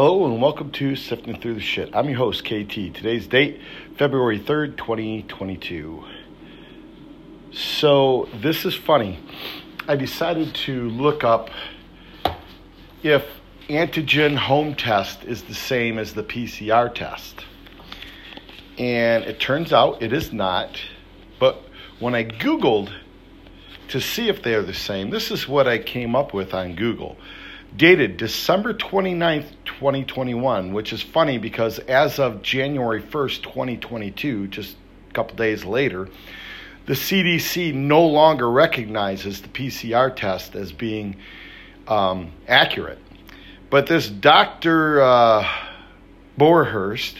Hello and welcome to Sifting Through the Shit. I'm your host, KT. Today's date, February 3rd, 2022. So, this is funny. I decided to look up if antigen home test is the same as the PCR test. And it turns out it is not. But when I Googled to see if they are the same, this is what I came up with on Google dated December 29th, 2021, which is funny because as of January 1st, 2022, just a couple days later, the CDC no longer recognizes the PCR test as being um, accurate. But this Dr. Uh, Borhurst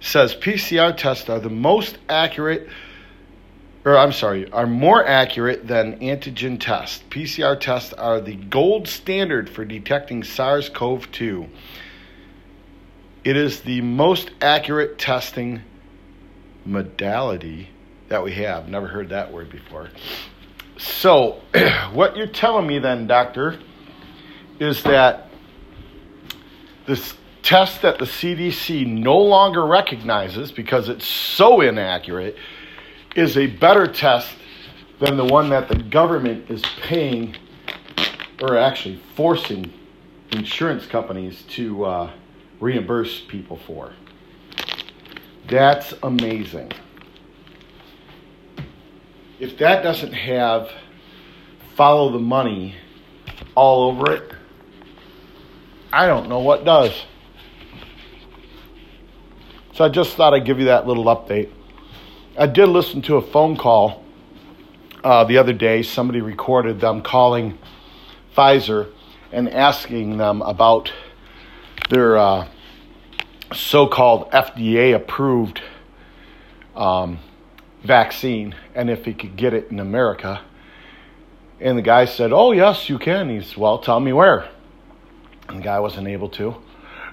says PCR tests are the most accurate or I'm sorry, are more accurate than antigen tests. PCR tests are the gold standard for detecting SARS CoV 2. It is the most accurate testing modality that we have. Never heard that word before. So, what you're telling me then, doctor, is that this test that the CDC no longer recognizes because it's so inaccurate is a better test than the one that the government is paying or actually forcing insurance companies to uh, reimburse people for. That's amazing. If that doesn't have follow the money all over it, I don't know what does. So I just thought I'd give you that little update. I did listen to a phone call uh, the other day. Somebody recorded them calling Pfizer and asking them about their uh, so called FDA approved um, vaccine and if he could get it in America. And the guy said, Oh, yes, you can. He's, Well, tell me where. And the guy wasn't able to.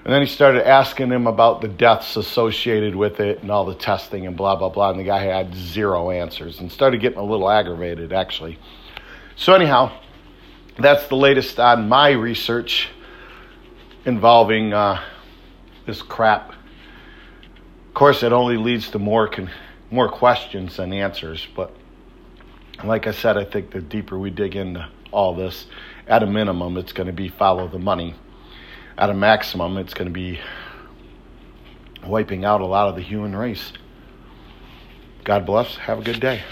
And then he started asking him about the deaths associated with it and all the testing and blah, blah, blah. And the guy had zero answers and started getting a little aggravated, actually. So, anyhow, that's the latest on my research involving uh, this crap. Of course, it only leads to more, con- more questions than answers. But like I said, I think the deeper we dig into all this, at a minimum, it's going to be follow the money at a maximum, it's going to be wiping out a lot of the human race. God bless. Have a good day.